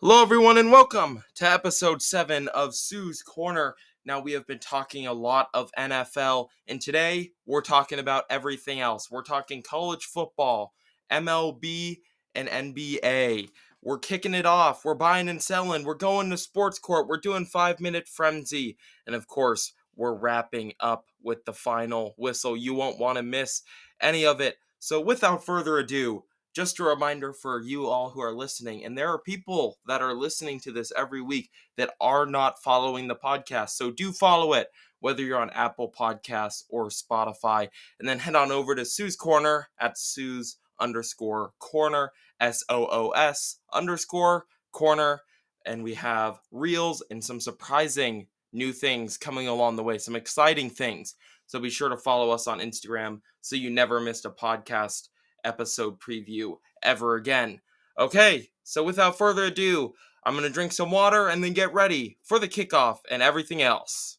Hello, everyone, and welcome to episode 7 of Soo's Corner. Now, we have been talking a lot of NFL, and today we're talking about everything else. We're talking college football, MLB, and NBA. We're kicking it off. We're buying and selling. We're going to sports court. We're doing five minute frenzy. And of course, we're wrapping up with the final whistle. You won't want to miss any of it. So, without further ado, just a reminder for you all who are listening, and there are people that are listening to this every week that are not following the podcast. So do follow it, whether you're on Apple Podcasts or Spotify. And then head on over to Soo's Corner at Soo's underscore corner, S O O S underscore corner. And we have reels and some surprising new things coming along the way, some exciting things. So be sure to follow us on Instagram so you never missed a podcast episode preview ever again. Okay, so without further ado, I'm going to drink some water and then get ready for the kickoff and everything else.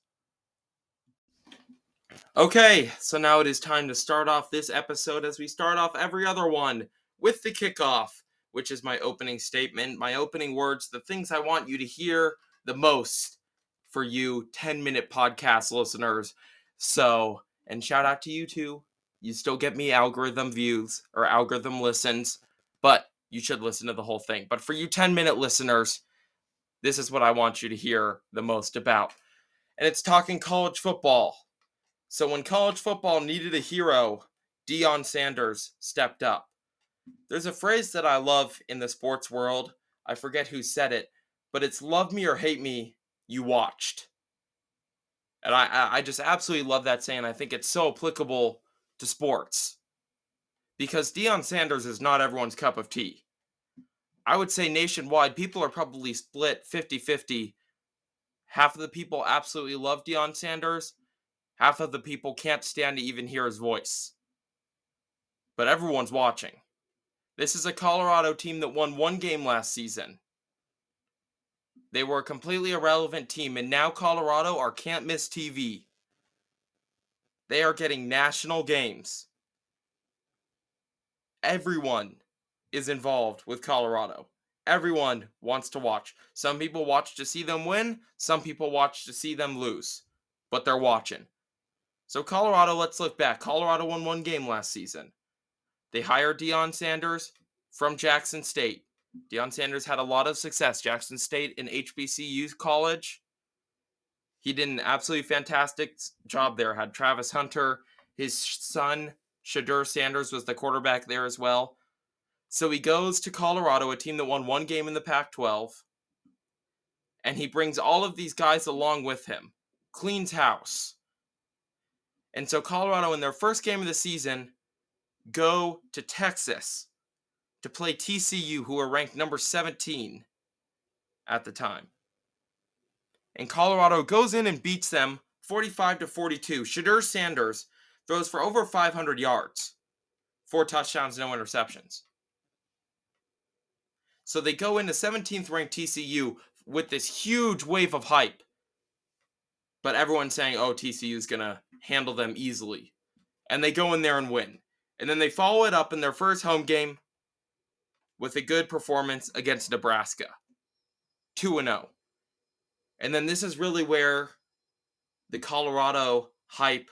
Okay, so now it is time to start off this episode as we start off every other one with the kickoff, which is my opening statement, my opening words, the things I want you to hear the most for you 10 minute podcast listeners. So, and shout out to you too you still get me algorithm views or algorithm listens, but you should listen to the whole thing. But for you 10 minute listeners, this is what I want you to hear the most about. And it's talking college football. So when college football needed a hero, Deion Sanders stepped up. There's a phrase that I love in the sports world. I forget who said it, but it's love me or hate me, you watched. And I, I just absolutely love that saying. I think it's so applicable to sports because Deion Sanders is not everyone's cup of tea. I would say nationwide, people are probably split 50 50. Half of the people absolutely love Deion Sanders, half of the people can't stand to even hear his voice. But everyone's watching. This is a Colorado team that won one game last season. They were a completely irrelevant team, and now Colorado are can't miss TV. They are getting national games. Everyone is involved with Colorado. Everyone wants to watch. Some people watch to see them win, some people watch to see them lose, but they're watching. So, Colorado, let's look back. Colorado won one game last season. They hired Deion Sanders from Jackson State. Deion Sanders had a lot of success. Jackson State, an HBCU college, he did an absolutely fantastic job there. Had Travis Hunter, his son Shedeur Sanders was the quarterback there as well. So he goes to Colorado, a team that won one game in the Pac 12, and he brings all of these guys along with him, cleans house. And so Colorado, in their first game of the season, go to Texas to play TCU, who are ranked number 17 at the time and Colorado goes in and beats them 45 to 42. Shedeur Sanders throws for over 500 yards, four touchdowns, no interceptions. So they go into 17th ranked TCU with this huge wave of hype. But everyone's saying, oh, TCU is going to handle them easily. And they go in there and win. And then they follow it up in their first home game with a good performance against Nebraska 2 0. And then this is really where the Colorado hype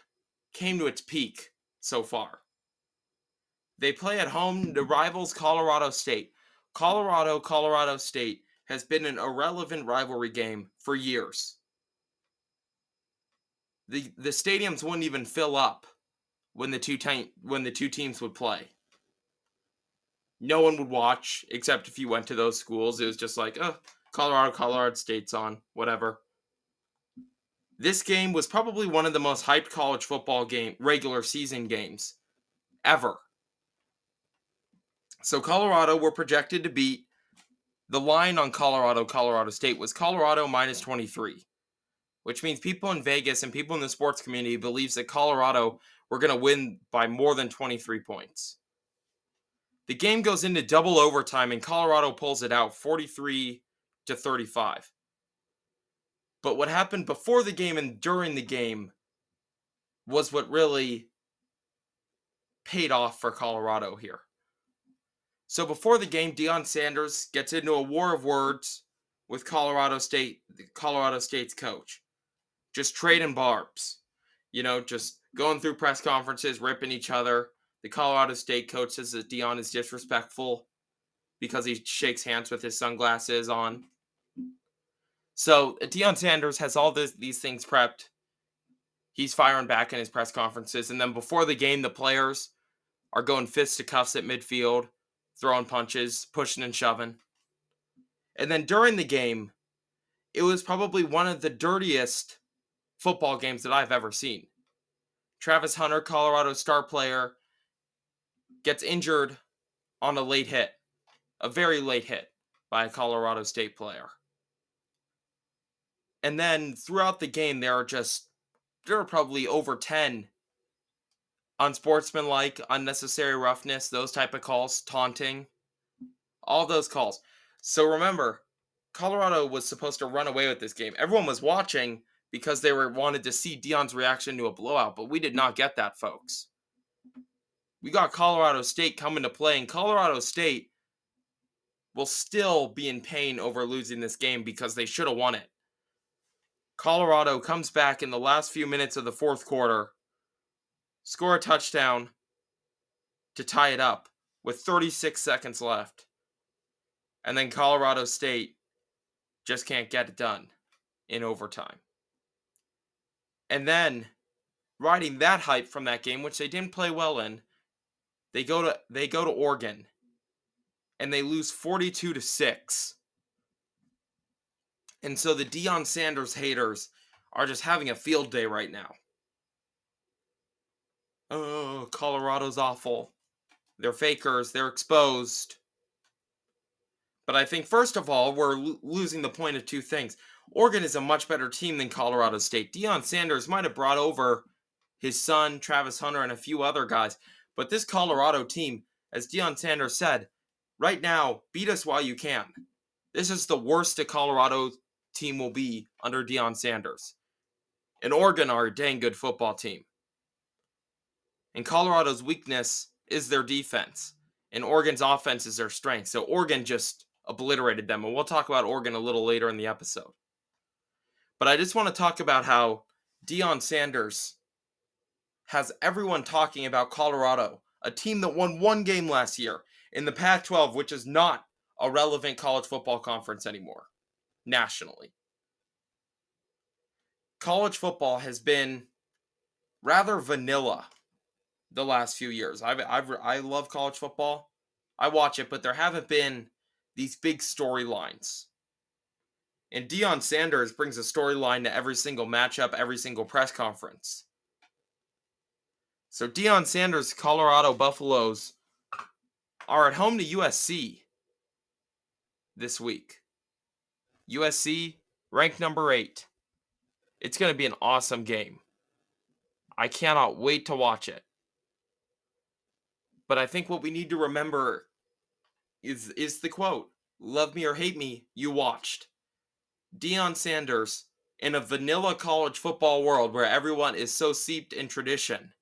came to its peak so far. They play at home to rivals Colorado State. Colorado, Colorado State has been an irrelevant rivalry game for years. The the stadiums wouldn't even fill up when the two te- when the two teams would play. No one would watch except if you went to those schools. It was just like, oh, Colorado, Colorado State's on, whatever. This game was probably one of the most hyped college football game regular season games ever. So Colorado were projected to beat the line on Colorado, Colorado State was Colorado minus 23, which means people in Vegas and people in the sports community believes that Colorado were going to win by more than 23 points. The game goes into double overtime and Colorado pulls it out 43 to 35. But what happened before the game and during the game was what really paid off for Colorado here. So before the game, Deion Sanders gets into a war of words with Colorado State, Colorado State's coach, just trading barbs. You know, just going through press conferences, ripping each other. The Colorado State coach says that Deion is disrespectful because he shakes hands with his sunglasses on. So uh, Deion Sanders has all this, these things prepped. He's firing back in his press conferences, and then before the game, the players are going fists to cuffs at midfield, throwing punches, pushing and shoving. And then during the game, it was probably one of the dirtiest football games that I've ever seen. Travis Hunter, Colorado star player, gets injured on a late hit, a very late hit by a Colorado State player. And then throughout the game, there are just, there are probably over 10 unsportsmanlike, unnecessary roughness, those type of calls, taunting, all those calls. So remember, Colorado was supposed to run away with this game. Everyone was watching because they were wanted to see Deion's reaction to a blowout, but we did not get that, folks. We got Colorado State coming to play, and Colorado State will still be in pain over losing this game because they should have won it. Colorado comes back in the last few minutes of the fourth quarter score a touchdown to tie it up with 36 seconds left. And then Colorado State just can't get it done in overtime. And then riding that hype from that game, which they didn't play well in, they go to they go to Oregon and they lose 42 to 6. And so the Deion Sanders haters are just having a field day right now oh, Colorado's awful. They're fakers. They're exposed. But I think, first of all, we're lo- losing the point of two things. Oregon is a much better team than Colorado State. Deion Sanders might have brought over his son, Travis Hunter, and a few other guys. But this Colorado team, as Deion Sanders said, right now, beat us while you can. This is the worst a Colorado team will be under Deion Sanders. And Oregon are a dang good football team. And Colorado's weakness is their defense, and Oregon's offense is their strength. So Oregon just obliterated them. And we'll talk about Oregon a little later in the episode. But I just want to talk about how Deion Sanders has everyone talking about Colorado, a team that won one game last year in the Pac 12, which is not a relevant college football conference anymore nationally. College football has been rather vanilla the last few years. I've, I've I love college football. I watch it, but there haven't been these big storylines. And Deion Sanders brings a storyline to every single matchup, every single press conference. So Deion Sanders, Colorado Buffaloes are at home to USC this week. USC ranked number 8. It's going to be an awesome game. I cannot wait to watch it. But I think what we need to remember is is the quote, "Love me or hate me, you watched." Deion Sanders in a vanilla college football world where everyone is so seeped in tradition,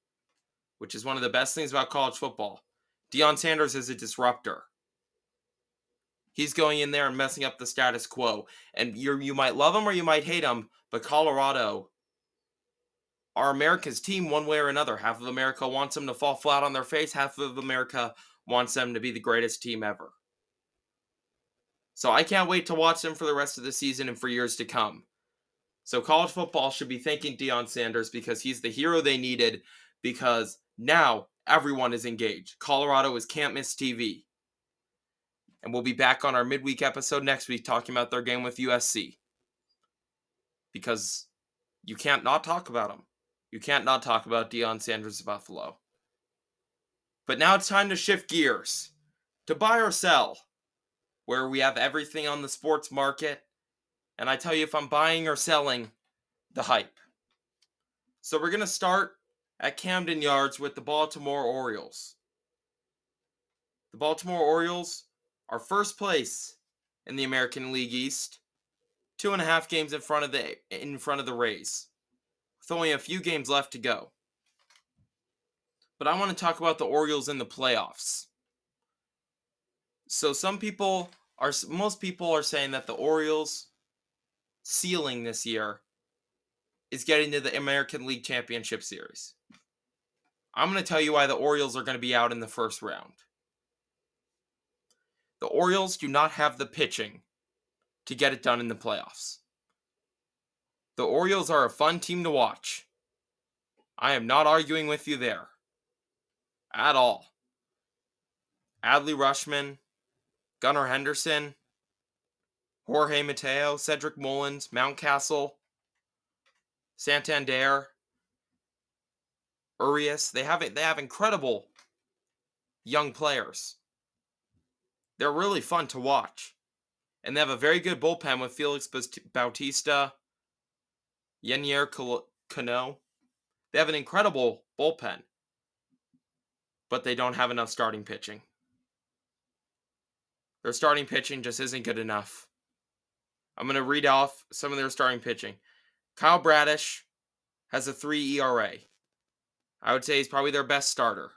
which is one of the best things about college football. Deion Sanders is a disruptor. He's going in there and messing up the status quo. And you you might love him or you might hate him, but Colorado are America's team one way or another. Half of America wants them to fall flat on their face, half of America wants them to be the greatest team ever. So I can't wait to watch them for the rest of the season and for years to come. So college football should be thanking Deion Sanders because he's the hero they needed because now everyone is engaged. Colorado is can't miss TV. And we'll be back on our midweek episode next week talking about their game with USC. Because you can't not talk about them. You can't not talk about Deion Sanders of Buffalo. But now it's time to shift gears to buy or sell, where we have everything on the sports market. And I tell you if I'm buying or selling the hype. So we're going to start at Camden Yards with the Baltimore Orioles. The Baltimore Orioles are first place in the American League East, two and a half games in front of the in front of the Rays with only a few games left to go. But I want to talk about the Orioles in the playoffs. So some people are most people are saying that the Orioles ceiling this year is getting to the American League Championship Series. I'm going to tell you why the Orioles are going to be out in the first round. The Orioles do not have the pitching to get it done in the playoffs. The Orioles are a fun team to watch. I am not arguing with you there at all. Adley Rutschman, Gunnar Henderson, Jorge Mateo, Cedric Mullins, Mountcastle, Santander, Urias. They have they have incredible young players. They're really fun to watch. And they have a very good bullpen with Felix Bautista, Yennier Cano. They have an incredible bullpen, but they don't have enough starting pitching. Their starting pitching just isn't good enough. I'm going to read off some of their starting pitching. Kyle Bradish has a 3 ERA. I would say he's probably their best starter.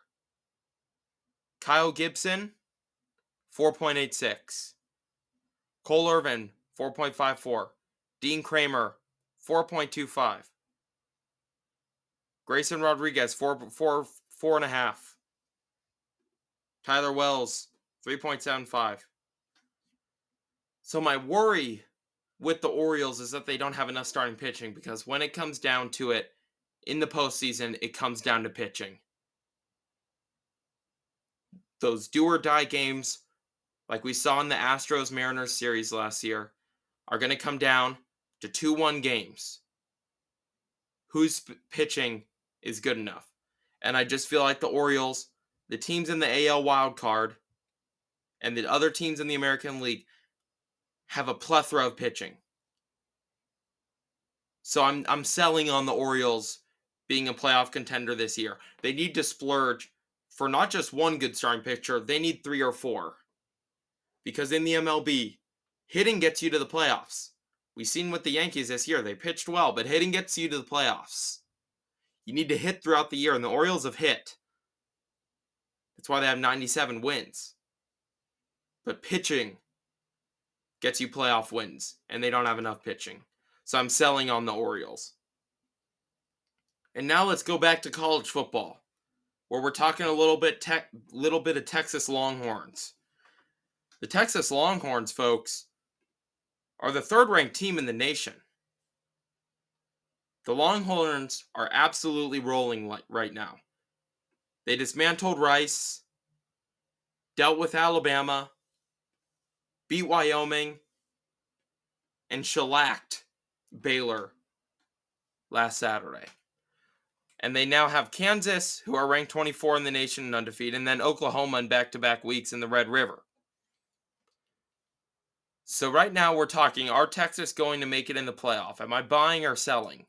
Kyle Gibson, 4.86. Cole Irvin, 4.54. Dean Kremer, 4.25. Grayson Rodriguez, 4, 4, 4.5. Tyler Wells, 3.75. So my worry with the Orioles is that they don't have enough starting pitching because when it comes down to it in the postseason, it comes down to pitching. Those do or die games, like we saw in the Astros Mariners series last year, are going to come down to 2 1 games. Whose pitching is good enough? And I just feel like the Orioles, the teams in the AL wild card, and the other teams in the American League have a plethora of pitching. So I'm I'm selling on the Orioles being a playoff contender this year. They need to splurge for not just one good starting pitcher, they need three or four. Because in the MLB, hitting gets you to the playoffs. We've seen with the Yankees this year, they pitched well, but hitting gets you to the playoffs. You need to hit throughout the year, and the Orioles have hit. That's why they have 97 wins. But pitching gets you playoff wins, and they don't have enough pitching. So I'm selling on the Orioles. And now let's go back to college football, where we're talking a little bit tech, little bit of Texas Longhorns. The Texas Longhorns, folks, are the third-ranked team in the nation. The Longhorns are absolutely rolling right now. They dismantled Rice, dealt with Alabama, beat Wyoming, and shellacked Baylor last Saturday. And they now have Kansas, who are ranked 24 in the nation and undefeated, and then Oklahoma in back to back weeks in the Red River. So, right now, we're talking are Texas going to make it in the playoff? Am I buying or selling?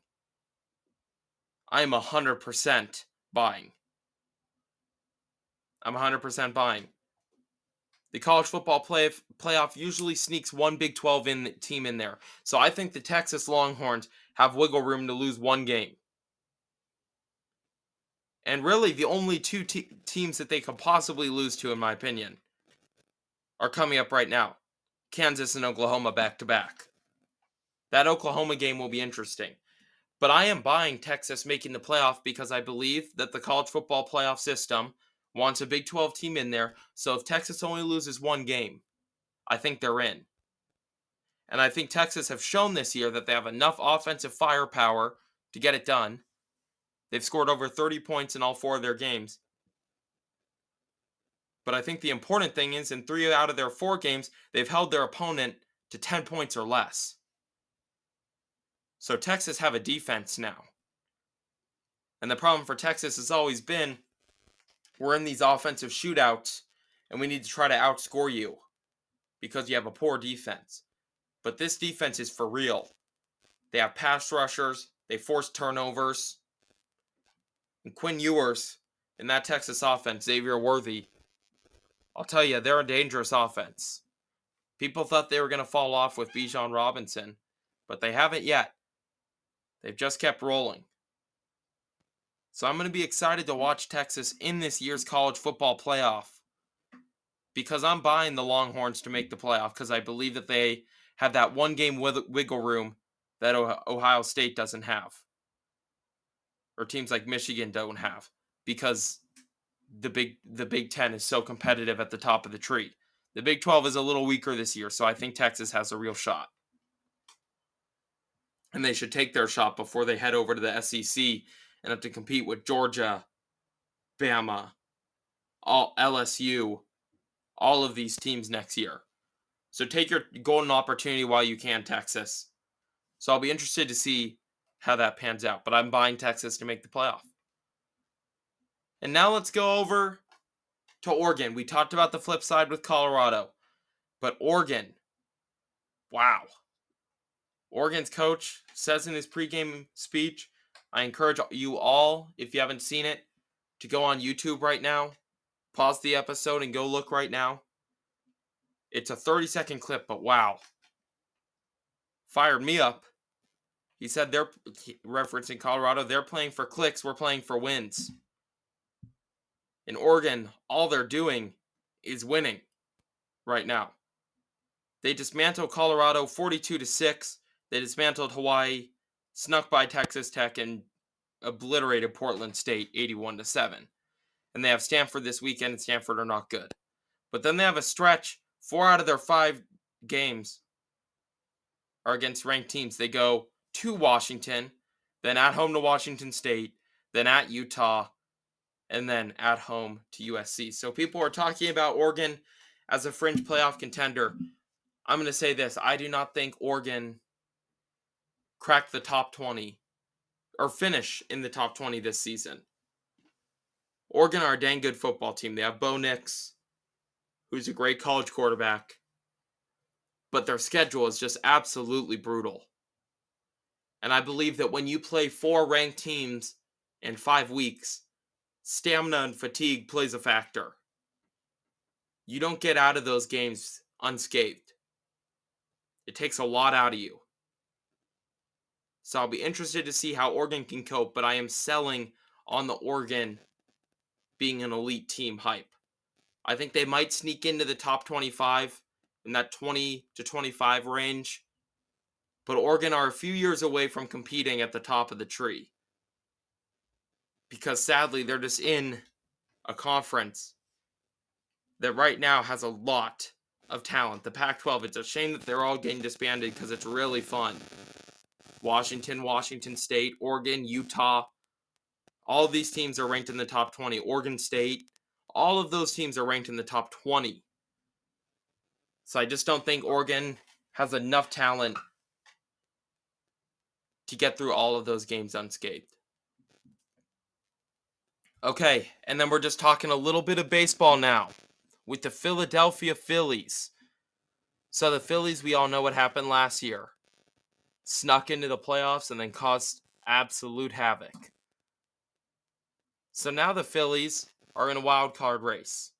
I am 100% buying. I'm 100% buying. The college football play, playoff usually sneaks one Big 12 in team in there. So I think the Texas Longhorns have wiggle room to lose one game. And really, the only two te- teams that they could possibly lose to, in my opinion, are coming up right now Kansas and Oklahoma back to back. That Oklahoma game will be interesting. But I am buying Texas making the playoff because I believe that the college football playoff system wants a Big 12 team in there. So if Texas only loses one game, I think they're in. And I think Texas have shown this year that they have enough offensive firepower to get it done. They've scored over 30 points in all four of their games. But I think the important thing is in three out of their four games, they've held their opponent to 10 points or less. So Texas have a defense now. And the problem for Texas has always been we're in these offensive shootouts and we need to try to outscore you because you have a poor defense. But this defense is for real. They have pass rushers, they force turnovers. And Quinn Ewers in that Texas offense, Xavier Worthy, I'll tell you, they're a dangerous offense. People thought they were going to fall off with Bijan Robinson, but they haven't yet. They've just kept rolling. So I'm going to be excited to watch Texas in this year's college football playoff. because I'm buying the Longhorns to make the playoff because I believe that they have that one game wiggle room that Ohio State doesn't have, or teams like Michigan don't have, because the big the Big Ten is so competitive at the top of the tree. The Big 12 is a little weaker this year, so I think Texas has a real shot. And they should take their shot before they head over to the SEC and have to compete with Georgia, Bama, all LSU, all of these teams next year. So take your golden opportunity while you can, Texas. So I'll be interested to see how that pans out. But I'm buying Texas to make the playoff. And now let's go over to Oregon. We talked about the flip side with Colorado, but Oregon, wow. Oregon's coach says in his pregame speech, I encourage you all, if you haven't seen it, to go on YouTube right now, pause the episode, and go look right now. It's a 30 second clip, but wow. Fired me up. He said they're referencing Colorado, they're playing for clicks, we're playing for wins. In Oregon, all they're doing is winning right now. They dismantled Colorado 42 to 6. They dismantled Hawaii, snuck by Texas Tech and obliterated Portland State 81 to 7. And they have Stanford this weekend and Stanford are not good. But then they have a stretch, 4 out of their 5 games are against ranked teams. They go to Washington, then at home to Washington State, then at Utah, and then at home to USC. So people are talking about Oregon as a fringe playoff contender. I'm going to say this I do not think Oregon cracked the top 20 or finish in the top 20 this season. Oregon are a dang good football team. They have Bo Nix, who's a great college quarterback, but their schedule is just absolutely brutal. And I believe that when you play four ranked teams in five weeks, stamina and fatigue plays a factor. You don't get out of those games unscathed. It takes a lot out of you. So I'll be interested to see how Oregon can cope, but I am selling on the Oregon being an elite team hype. I think they might sneak into the top 25 in that 20 to 25 range. But Oregon are a few years away from competing at the top of the tree because sadly they're just in a conference that right now has a lot of talent. The Pac 12, it's a shame that they're all getting disbanded because it's really fun. Washington, Washington State, Oregon, Utah, all these teams are ranked in the top 20. Oregon State, all of those teams are ranked in the top 20. So I just don't think Oregon has enough talent to get through all of those games unscathed. Okay, and then we're just talking a little bit of baseball now with the Philadelphia Phillies. So the Phillies, we all know what happened last year. Snuck into the playoffs and then caused absolute havoc. So now the Phillies are in a wild card race.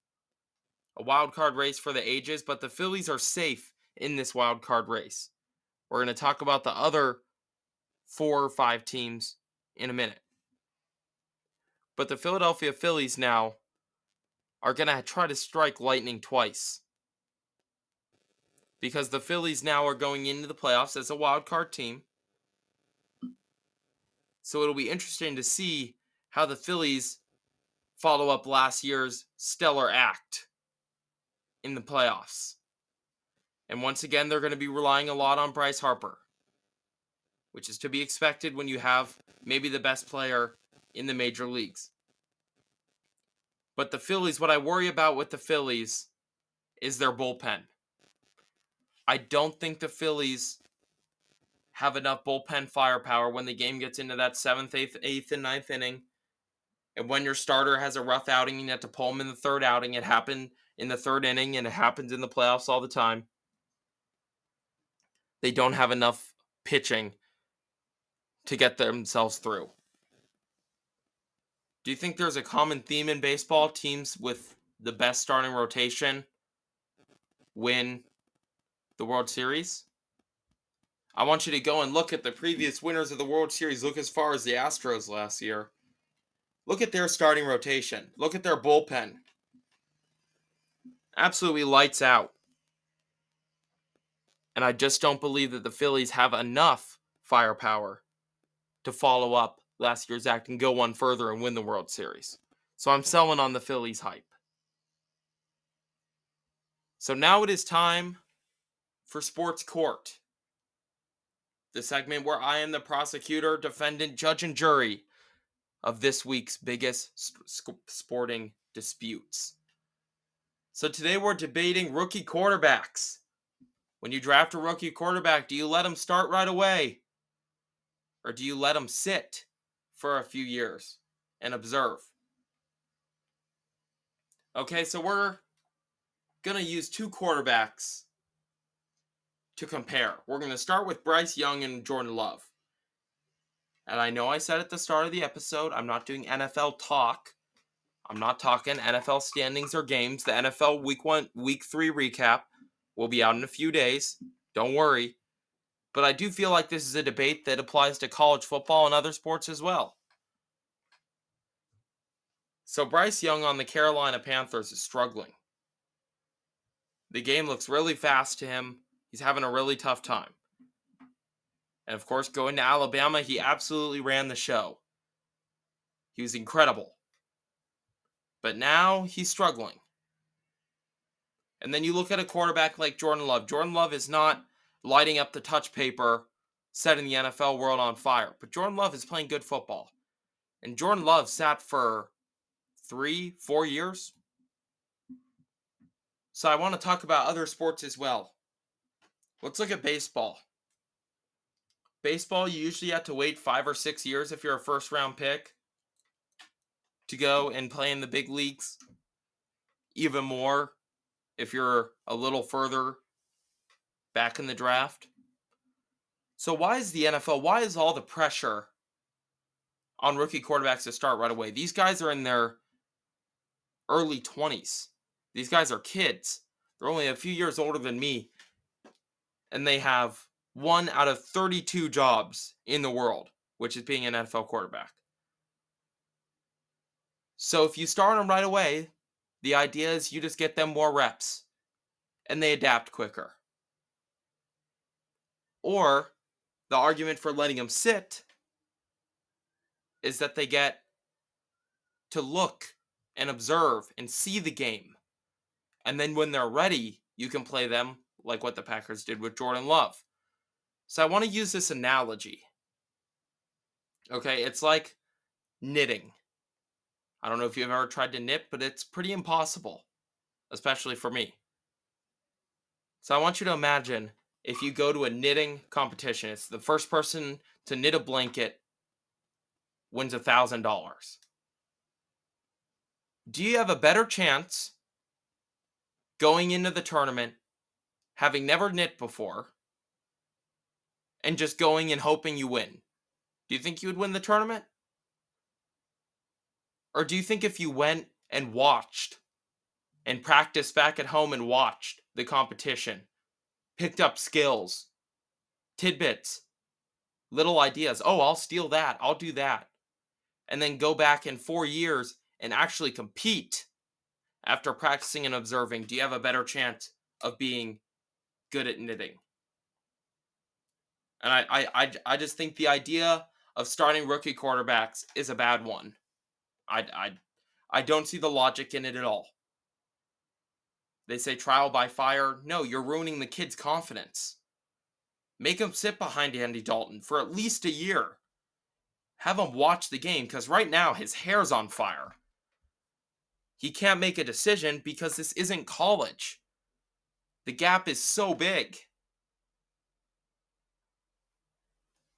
A wild card race for the ages, but the Phillies are safe in this wild card race. We're going to talk about the other four or five teams in a minute. But the Philadelphia Phillies now are going to try to strike lightning twice. Because the Phillies now are going into the playoffs as a wild card team. So it'll be interesting to see how the Phillies follow up last year's stellar act in the playoffs. And once again, they're going to be relying a lot on Bryce Harper, which is to be expected when you have maybe the best player in the major leagues. But the Phillies, what I worry about with the Phillies is their bullpen. I don't think the Phillies have enough bullpen firepower when the game gets into that seventh, eighth, eighth, and ninth inning. And when your starter has a rough outing, you have to pull him in the third outing. It happened in the third inning, and it happens in the playoffs all the time. They don't have enough pitching to get themselves through. Do you think there's a common theme in baseball? Teams with the best starting rotation win the World Series? I want you to go and look at the previous winners of the World Series. Look as far as the Astros last year. Look at their starting rotation. Look at their bullpen. Absolutely lights out. And I just don't believe that the Phillies have enough firepower to follow up last year's act and go one further and win the World Series. So I'm selling on the Phillies hype. So now it is time for Sports Court, the segment where I am the prosecutor, defendant, judge, and jury of this week's biggest sporting disputes. So today we're debating rookie quarterbacks. When you draft a rookie quarterback, do you let him start right away? Or do you let him sit for a few years and observe? Okay, so we're going to use two quarterbacks to compare. We're going to start with Bryce Young and Jordan Love. And I know I said at the start of the episode, I'm not doing NFL talk. I'm not talking NFL standings or games. The NFL week one, week three recap will be out in a few days. Don't worry. But I do feel like this is a debate that applies to college football and other sports as well. So Bryce Young on the Carolina Panthers is struggling. The game looks really fast to him. He's having a really tough time. And of course, going to Alabama, he absolutely ran the show. He was incredible. But now he's struggling. And then you look at a quarterback like Jordan Love. Jordan Love is not lighting up the touch paper, setting the NFL world on fire. But Jordan Love is playing good football. And Jordan Love sat for three, four years. So I want to talk about other sports as well. Let's look at baseball. Baseball, you usually have to wait five or six years if you're a first round pick to go and play in the big leagues. Even more if you're a little further back in the draft. So, why is the NFL, why is all the pressure on rookie quarterbacks to start right away? These guys are in their early 20s. These guys are kids. They're only a few years older than me. And they have one out of 32 jobs in the world, which is being an NFL quarterback. So if you start them right away, the idea is you just get them more reps and they adapt quicker. Or the argument for letting them sit is that they get to look and observe and see the game. And then when they're ready, you can play them like what the Packers did with Jordan Love. So I want to use this analogy. Okay, it's like knitting. I don't know if you've ever tried to knit, but it's pretty impossible, especially for me. So I want you to imagine if you go to a knitting competition, it's the first person to knit a blanket wins a thousand dollars do you have a better chance going into the tournament having never knit before and just going and hoping you win? Do you think you would win the tournament? Or do you think if you went and watched and practiced back at home and watched the competition, picked up skills, tidbits, little ideas, oh, I'll steal that, I'll do that, and then go back in four years and actually compete after practicing and observing, do you have a better chance of being good at knitting? And I, I, I, just think the idea of starting rookie quarterbacks is a bad one. I, I, I don't see the logic in it at all. They say trial by fire. No, you're ruining the kid's confidence. Make him sit behind Andy Dalton for at least a year. Have him watch the game because right now his hair's on fire. He can't make a decision because this isn't college. The gap is so big.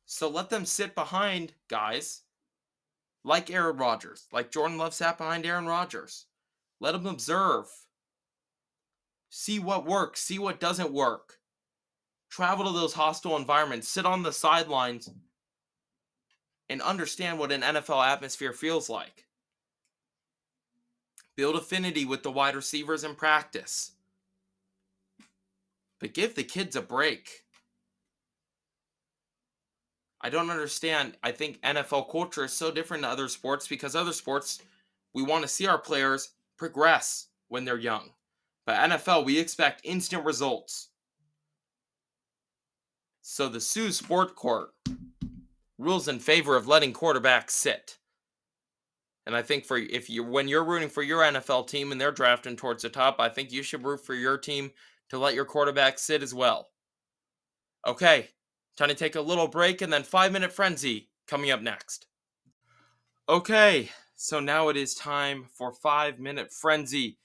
So let them sit behind guys like Aaron Rodgers, like Jordan Love sat behind Aaron Rodgers. Let them observe. See what works, see what doesn't work. Travel to those hostile environments, sit on the sidelines, and understand what an NFL atmosphere feels like. Build affinity with the wide receivers in practice. But give the kids a break. I don't understand. I think NFL culture is so different to other sports because other sports, we want to see our players progress when they're young. But NFL, we expect instant results. So the Soo's Sport Court rules in favor of letting quarterbacks sit. And I think for if you when you're rooting for your NFL team and they're drafting towards the top, I think you should root for your team to let your quarterback sit as well. Okay, time to take a little break and then 5 minute frenzy coming up next. Okay, so now it is time for 5 minute frenzy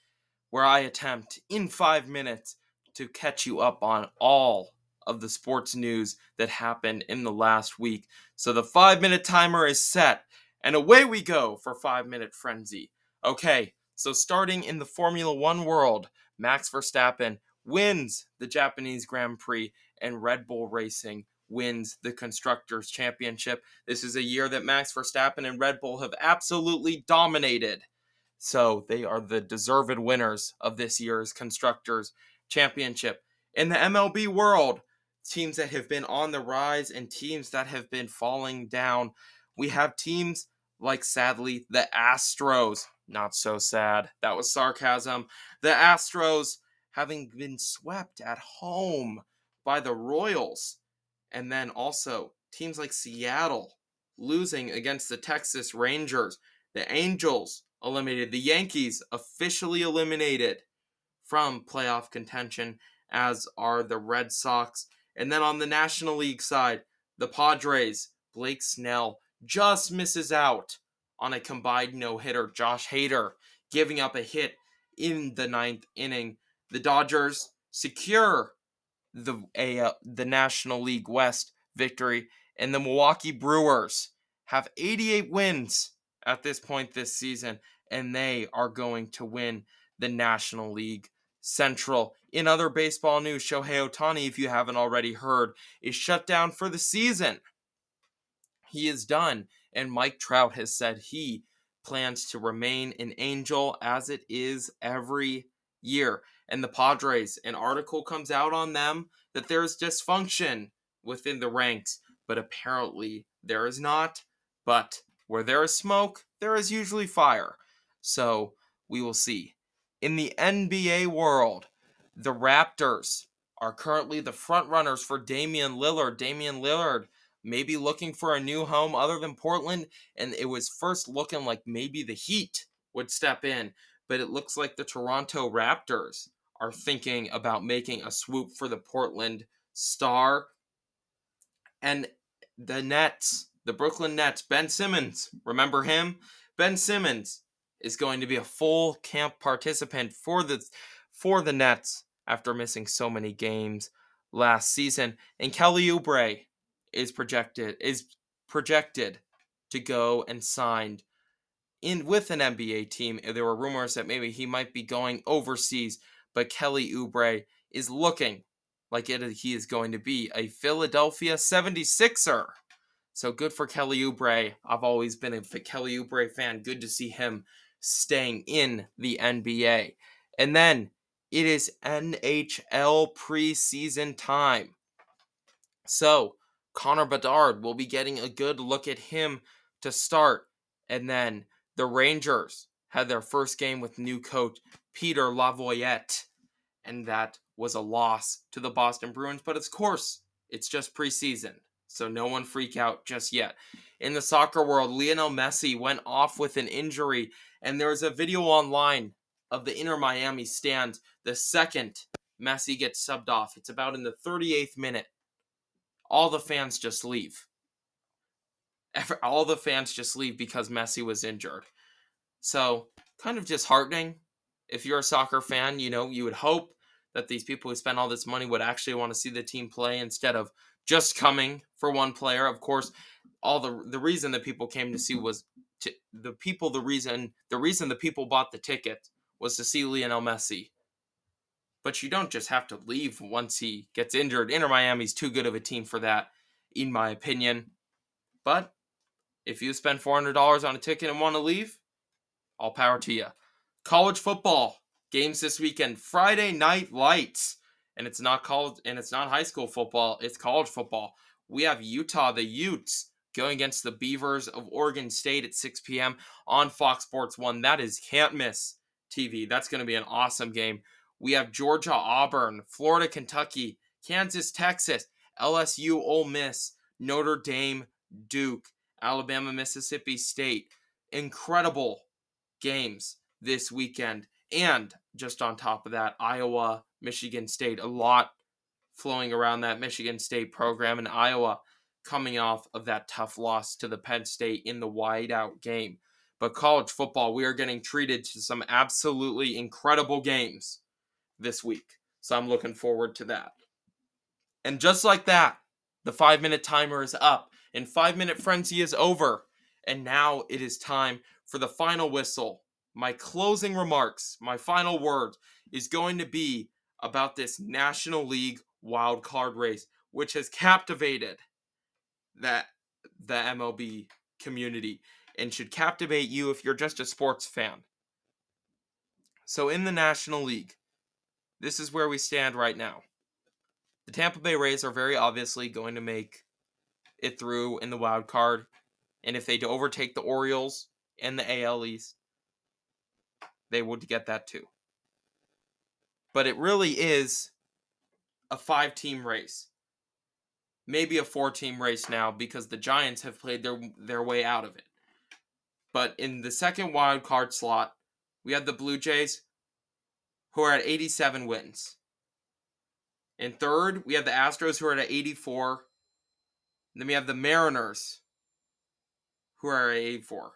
where I attempt in 5 minutes to catch you up on all of the sports news that happened in the last week. So the 5 minute timer is set and away we go for 5 minute frenzy. Okay, so starting in the Formula 1 world, Max Verstappen wins the Japanese Grand Prix and Red Bull Racing wins the Constructors' Championship. This is a year that Max Verstappen and Red Bull have absolutely dominated. So they are the deserved winners of this year's Constructors' Championship. In the MLB world, teams that have been on the rise and teams that have been falling down. We have teams like, sadly, the Astros. Not so sad. That was sarcasm. The Astros having been swept at home by the Royals. And then also teams like Seattle losing against the Texas Rangers. The Angels eliminated. The Yankees officially eliminated from playoff contention, as are the Red Sox. And then on the National League side, the Padres, Blake Snell just misses out on a combined no hitter. Josh Hader giving up a hit in the ninth inning. The Dodgers secure the a, uh, the National League West victory, and the Milwaukee Brewers have 88 wins at this point this season, and they are going to win the National League Central. In other baseball news, Shohei Ohtani, if you haven't already heard, is shut down for the season. He is done, and Mike Trout has said he plans to remain an angel as it is every year. And the Padres, an article comes out on them that there's dysfunction within the ranks, but apparently there is not. But where there is smoke, there is usually fire. So we will see. In the NBA world, the Raptors are currently the front runners for Damian Lillard. Damian Lillard maybe looking for a new home other than Portland, and it was first looking like maybe the Heat would step in, but it looks like the Toronto Raptors are thinking about making a swoop for the Portland Star. And the Nets, the Brooklyn Nets, Ben Simmons, remember him? Ben Simmons is going to be a full camp participant for the for the Nets after missing so many games last season. And Kelly Oubre is projected is projected to go and signed in with an NBA team. There were rumors that maybe he might be going overseas, but Kelly Oubre is looking like it he is going to be a Philadelphia 76er. So good for Kelly Oubre. I've always been a Kelly Oubre fan. Good to see him staying in the NBA. And then it is NHL preseason time. So Connor Bedard will be getting a good look at him to start. And then the Rangers had their first game with new coach Peter Laviolette. And that was a loss to the Boston Bruins. But of course, it's just preseason. So no one freak out just yet. In the soccer world, Lionel Messi went off with an injury and there was a video online of the Inter Miami stand the second Messi gets subbed off. It's about in the 38th minute. All the fans just leave. All the fans just leave because Messi was injured. So, kind of disheartening. If you're a soccer fan, you know, you would hope that these people who spend all this money would actually want to see the team play instead of just coming for one player. Of course, all the the reason that people came to see was to, the people the reason the reason the people bought the ticket was to see Lionel Messi. But you don't just have to leave once he gets injured. Inter Miami's too good of a team for that, in my opinion. But if you spend $400 on a ticket and want to leave, all power to you. College football games this weekend, Friday night lights, and it's not college and it's not high school football, it's college football. We have Utah, the Utes, going against the Beavers of Oregon State at 6 p.m. on Fox Sports 1. That is can't miss TV. That's going to be an awesome game. We have Georgia, Auburn, Florida, Kentucky, Kansas, Texas, LSU, Ole Miss, Notre Dame, Duke, Alabama, Mississippi State. Incredible games this weekend. And just on top of that, Iowa, Michigan State. A lot flowing around that Michigan State program and Iowa coming off of that tough loss to the Penn State in the whiteout game. But college football, we are getting treated to some absolutely incredible games this week. So I'm looking forward to that. And just like that, the five minute timer is up and five minute frenzy is over. And now it is time for the final whistle. My closing remarks, my final word is going to be about this National League wild card race, which has captivated that the MLB community and should captivate you if you're just a sports fan. So in the National League, this is where we stand right now. The Tampa Bay Rays are very obviously going to make it through in the wild card. And if they overtake the Orioles and the AL East, they would get that too. But it really is a five team race. Maybe a four team race now because the Giants have played their their way out of it. But in the second wild card slot, we have the Blue Jays who are at 87 wins. In third, we have the Astros who are at 84. And then we have the Mariners who are at 84.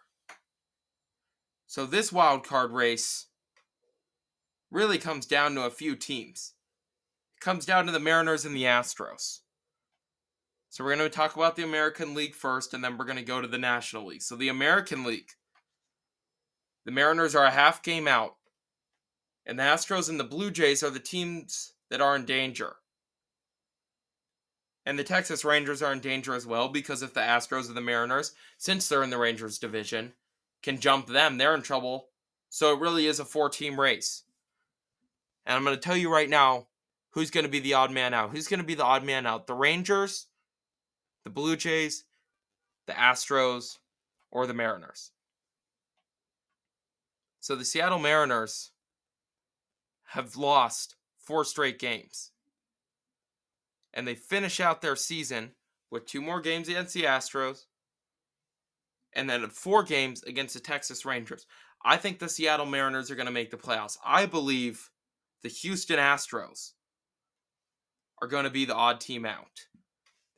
So this wild card race really comes down to a few teams. It comes down to the Mariners and the Astros. So we're going to talk about the American League first, and then we're going to go to the National League. So the American League, the Mariners are a half game out, and the Astros and the Blue Jays are the teams that are in danger. And the Texas Rangers are in danger as well because if the Astros or the Mariners, since they're in the Rangers division, can jump them, they're in trouble. So it really is a four team race. And I'm going to tell you right now who's going to be the odd man out. Who's going to be the odd man out? The Rangers, the Blue Jays, the Astros, or the Mariners. So the Seattle Mariners have lost four straight games. And they finish out their season with two more games against the Astros and then four games against the Texas Rangers. I think the Seattle Mariners are going to make the playoffs. I believe the Houston Astros are going to be the odd team out.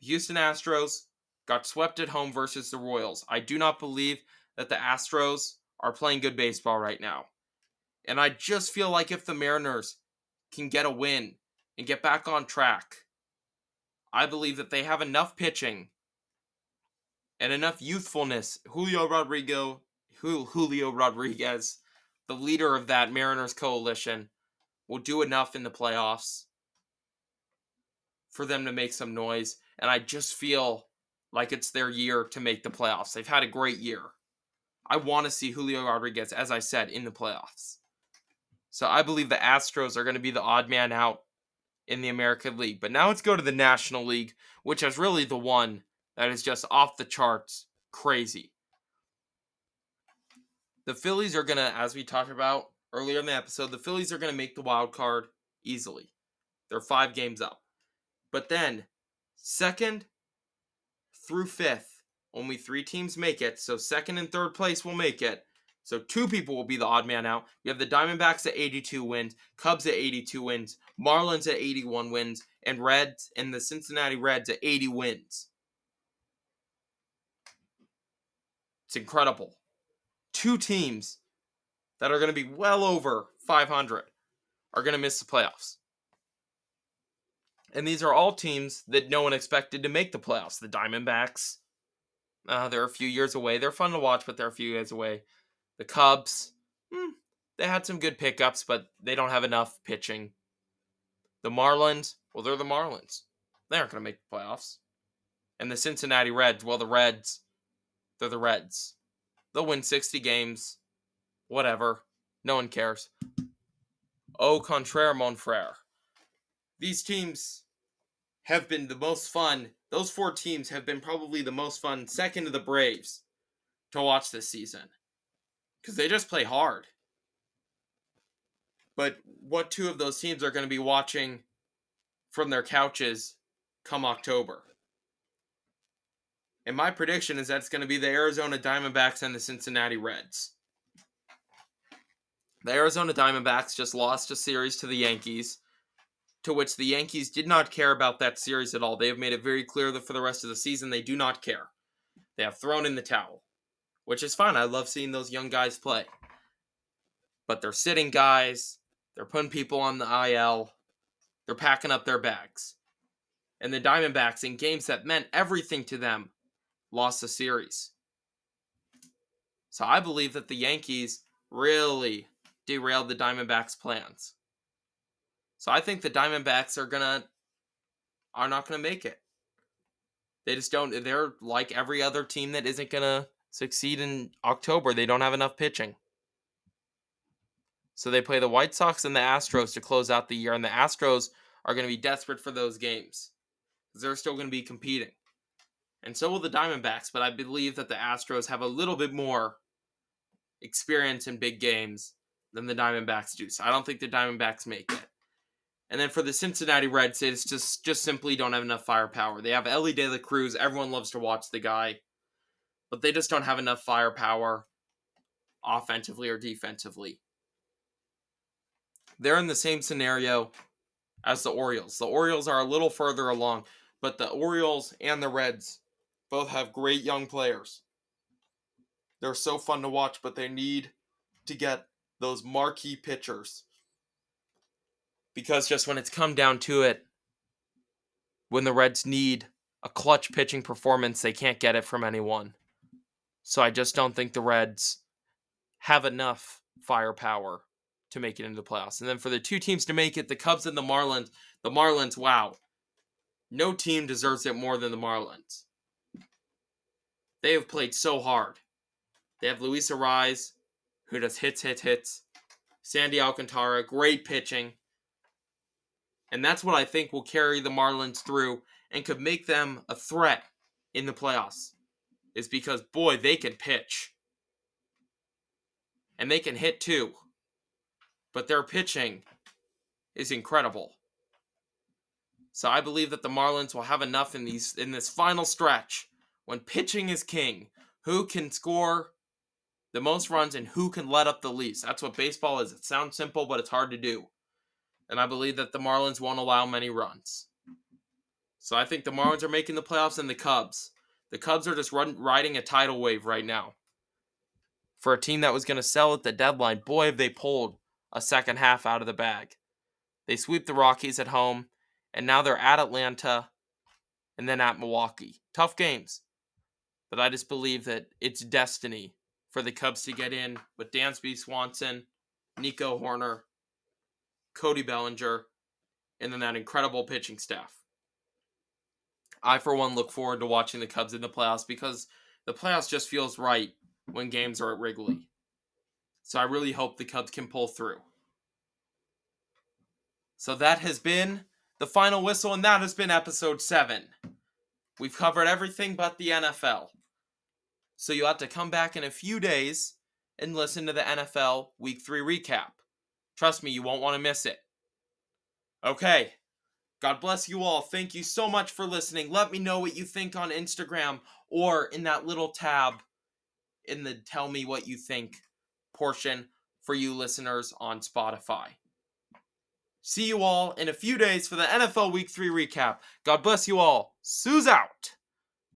The Houston Astros got swept at home versus the Royals. I do not believe that the Astros are playing good baseball right now. And I just feel like if the Mariners can get a win and get back on track, I believe that they have enough pitching and enough youthfulness. Julio Rodrigo, Julio Rodriguez, the leader of that Mariners coalition, will do enough in the playoffs for them to make some noise. And I just feel like it's their year to make the playoffs. They've had a great year. I want to see Julio Rodriguez, as I said, in the playoffs. So I believe the Astros are going to be the odd man out in the American League. But now let's go to the National League, which is really the one that is just off the charts crazy. The Phillies are going to, as we talked about earlier in the episode, the Phillies are going to make the wild card easily. They're five games up. But then, second through fifth, only three teams make it. So, second and third place will make it. So, two people will be the odd man out. You have the Diamondbacks at 82 wins, Cubs at 82 wins, Marlins at 81 wins, and Reds and the Cincinnati Reds at 80 wins. It's incredible. Two teams that are going to be well over 500 are going to miss the playoffs. And these are all teams that no one expected to make the playoffs. The Diamondbacks, uh, they're a few years away. They're fun to watch, but they're a few years away. The Cubs, hmm, they had some good pickups, but they don't have enough pitching. The Marlins, well, they're the Marlins. They aren't going to make the playoffs. And the Cincinnati Reds, well, the Reds, they're the Reds. They'll win 60 games. Whatever. No one cares. Au contraire, mon frere. These teams have been the most fun. Those four teams have been probably the most fun, second to the Braves, to watch this season. Because they just play hard. But what two of those teams are going to be watching from their couches come October? And my prediction is that it's going to be the Arizona Diamondbacks and the Cincinnati Reds. The Arizona Diamondbacks just lost a series to the Yankees, to which the Yankees did not care about that series at all. They have made it very clear that for the rest of the season, they do not care. They have thrown in the towel, which is fine. I love seeing those young guys play. But they're sitting guys, they're putting people on the IL, they're packing up their bags. And the Diamondbacks, in games that meant everything to them, lost the series. So I believe that the Yankees really derailed the Diamondbacks' plans. So I think the Diamondbacks are gonna are not gonna make it. They just don't. They're like every other team that isn't gonna succeed in October. They don't have enough pitching. So they play the White Sox and the Astros to close out the year, and the Astros are going to be desperate for those games because they're still going to be competing. And so will the Diamondbacks, but I believe that the Astros have a little bit more experience in big games than the Diamondbacks do. So I don't think the Diamondbacks make it. And then for the Cincinnati Reds, it's just just simply don't have enough firepower. They have Elly De La Cruz. Everyone loves to watch the guy, but they just don't have enough firepower offensively or defensively. They're in the same scenario as the Orioles. The Orioles are a little further along, but the Orioles and the Reds both have great young players. They're so fun to watch, but they need to get those marquee pitchers because just when it's come down to it, when the Reds need a clutch pitching performance, they can't get it from anyone. So I just don't think the Reds have enough firepower to make it into the playoffs. And then for the two teams to make it, the Cubs and the Marlins, the Marlins, wow. No team deserves it more than the Marlins. They have played so hard. They have Luis Arraez, who does hits, hits, hits. Sandy Alcantara, great pitching. And that's what I think will carry the Marlins through and could make them a threat in the playoffs. Is because, boy, they can pitch. And they can hit too. But their pitching is incredible. So I believe that the Marlins will have enough in these in this final stretch when pitching is king. Who can score the most runs and who can let up the least? That's what baseball is. It sounds simple, but it's hard to do and I believe that the Marlins won't allow many runs. So I think the Marlins are making the playoffs and the Cubs. The Cubs are just run, riding a tidal wave right now. For a team that was going to sell at the deadline, boy, have they pulled a second half out of the bag. They sweep the Rockies at home, and now they're at Atlanta and then at Milwaukee. Tough games. But I just believe that it's destiny for the Cubs to get in with Dansby Swanson, Nico Hoerner, Cody Bellinger, and then that incredible pitching staff. I, for one, look forward to watching the Cubs in the playoffs because the playoffs just feels right when games are at Wrigley. So I really hope the Cubs can pull through. So that has been the final whistle, and that has been episode 7. We've covered everything but the NFL. So you'll have to come back in a few days and listen to the NFL Week 3 recap. Trust me, you won't want to miss it. Okay. God bless you all. Thank you so much for listening. Let me know what you think on Instagram or in that little tab in the tell me what you think portion for you listeners on Spotify. See you all in a few days for the NFL Week 3 recap. God bless you all. Soo's out.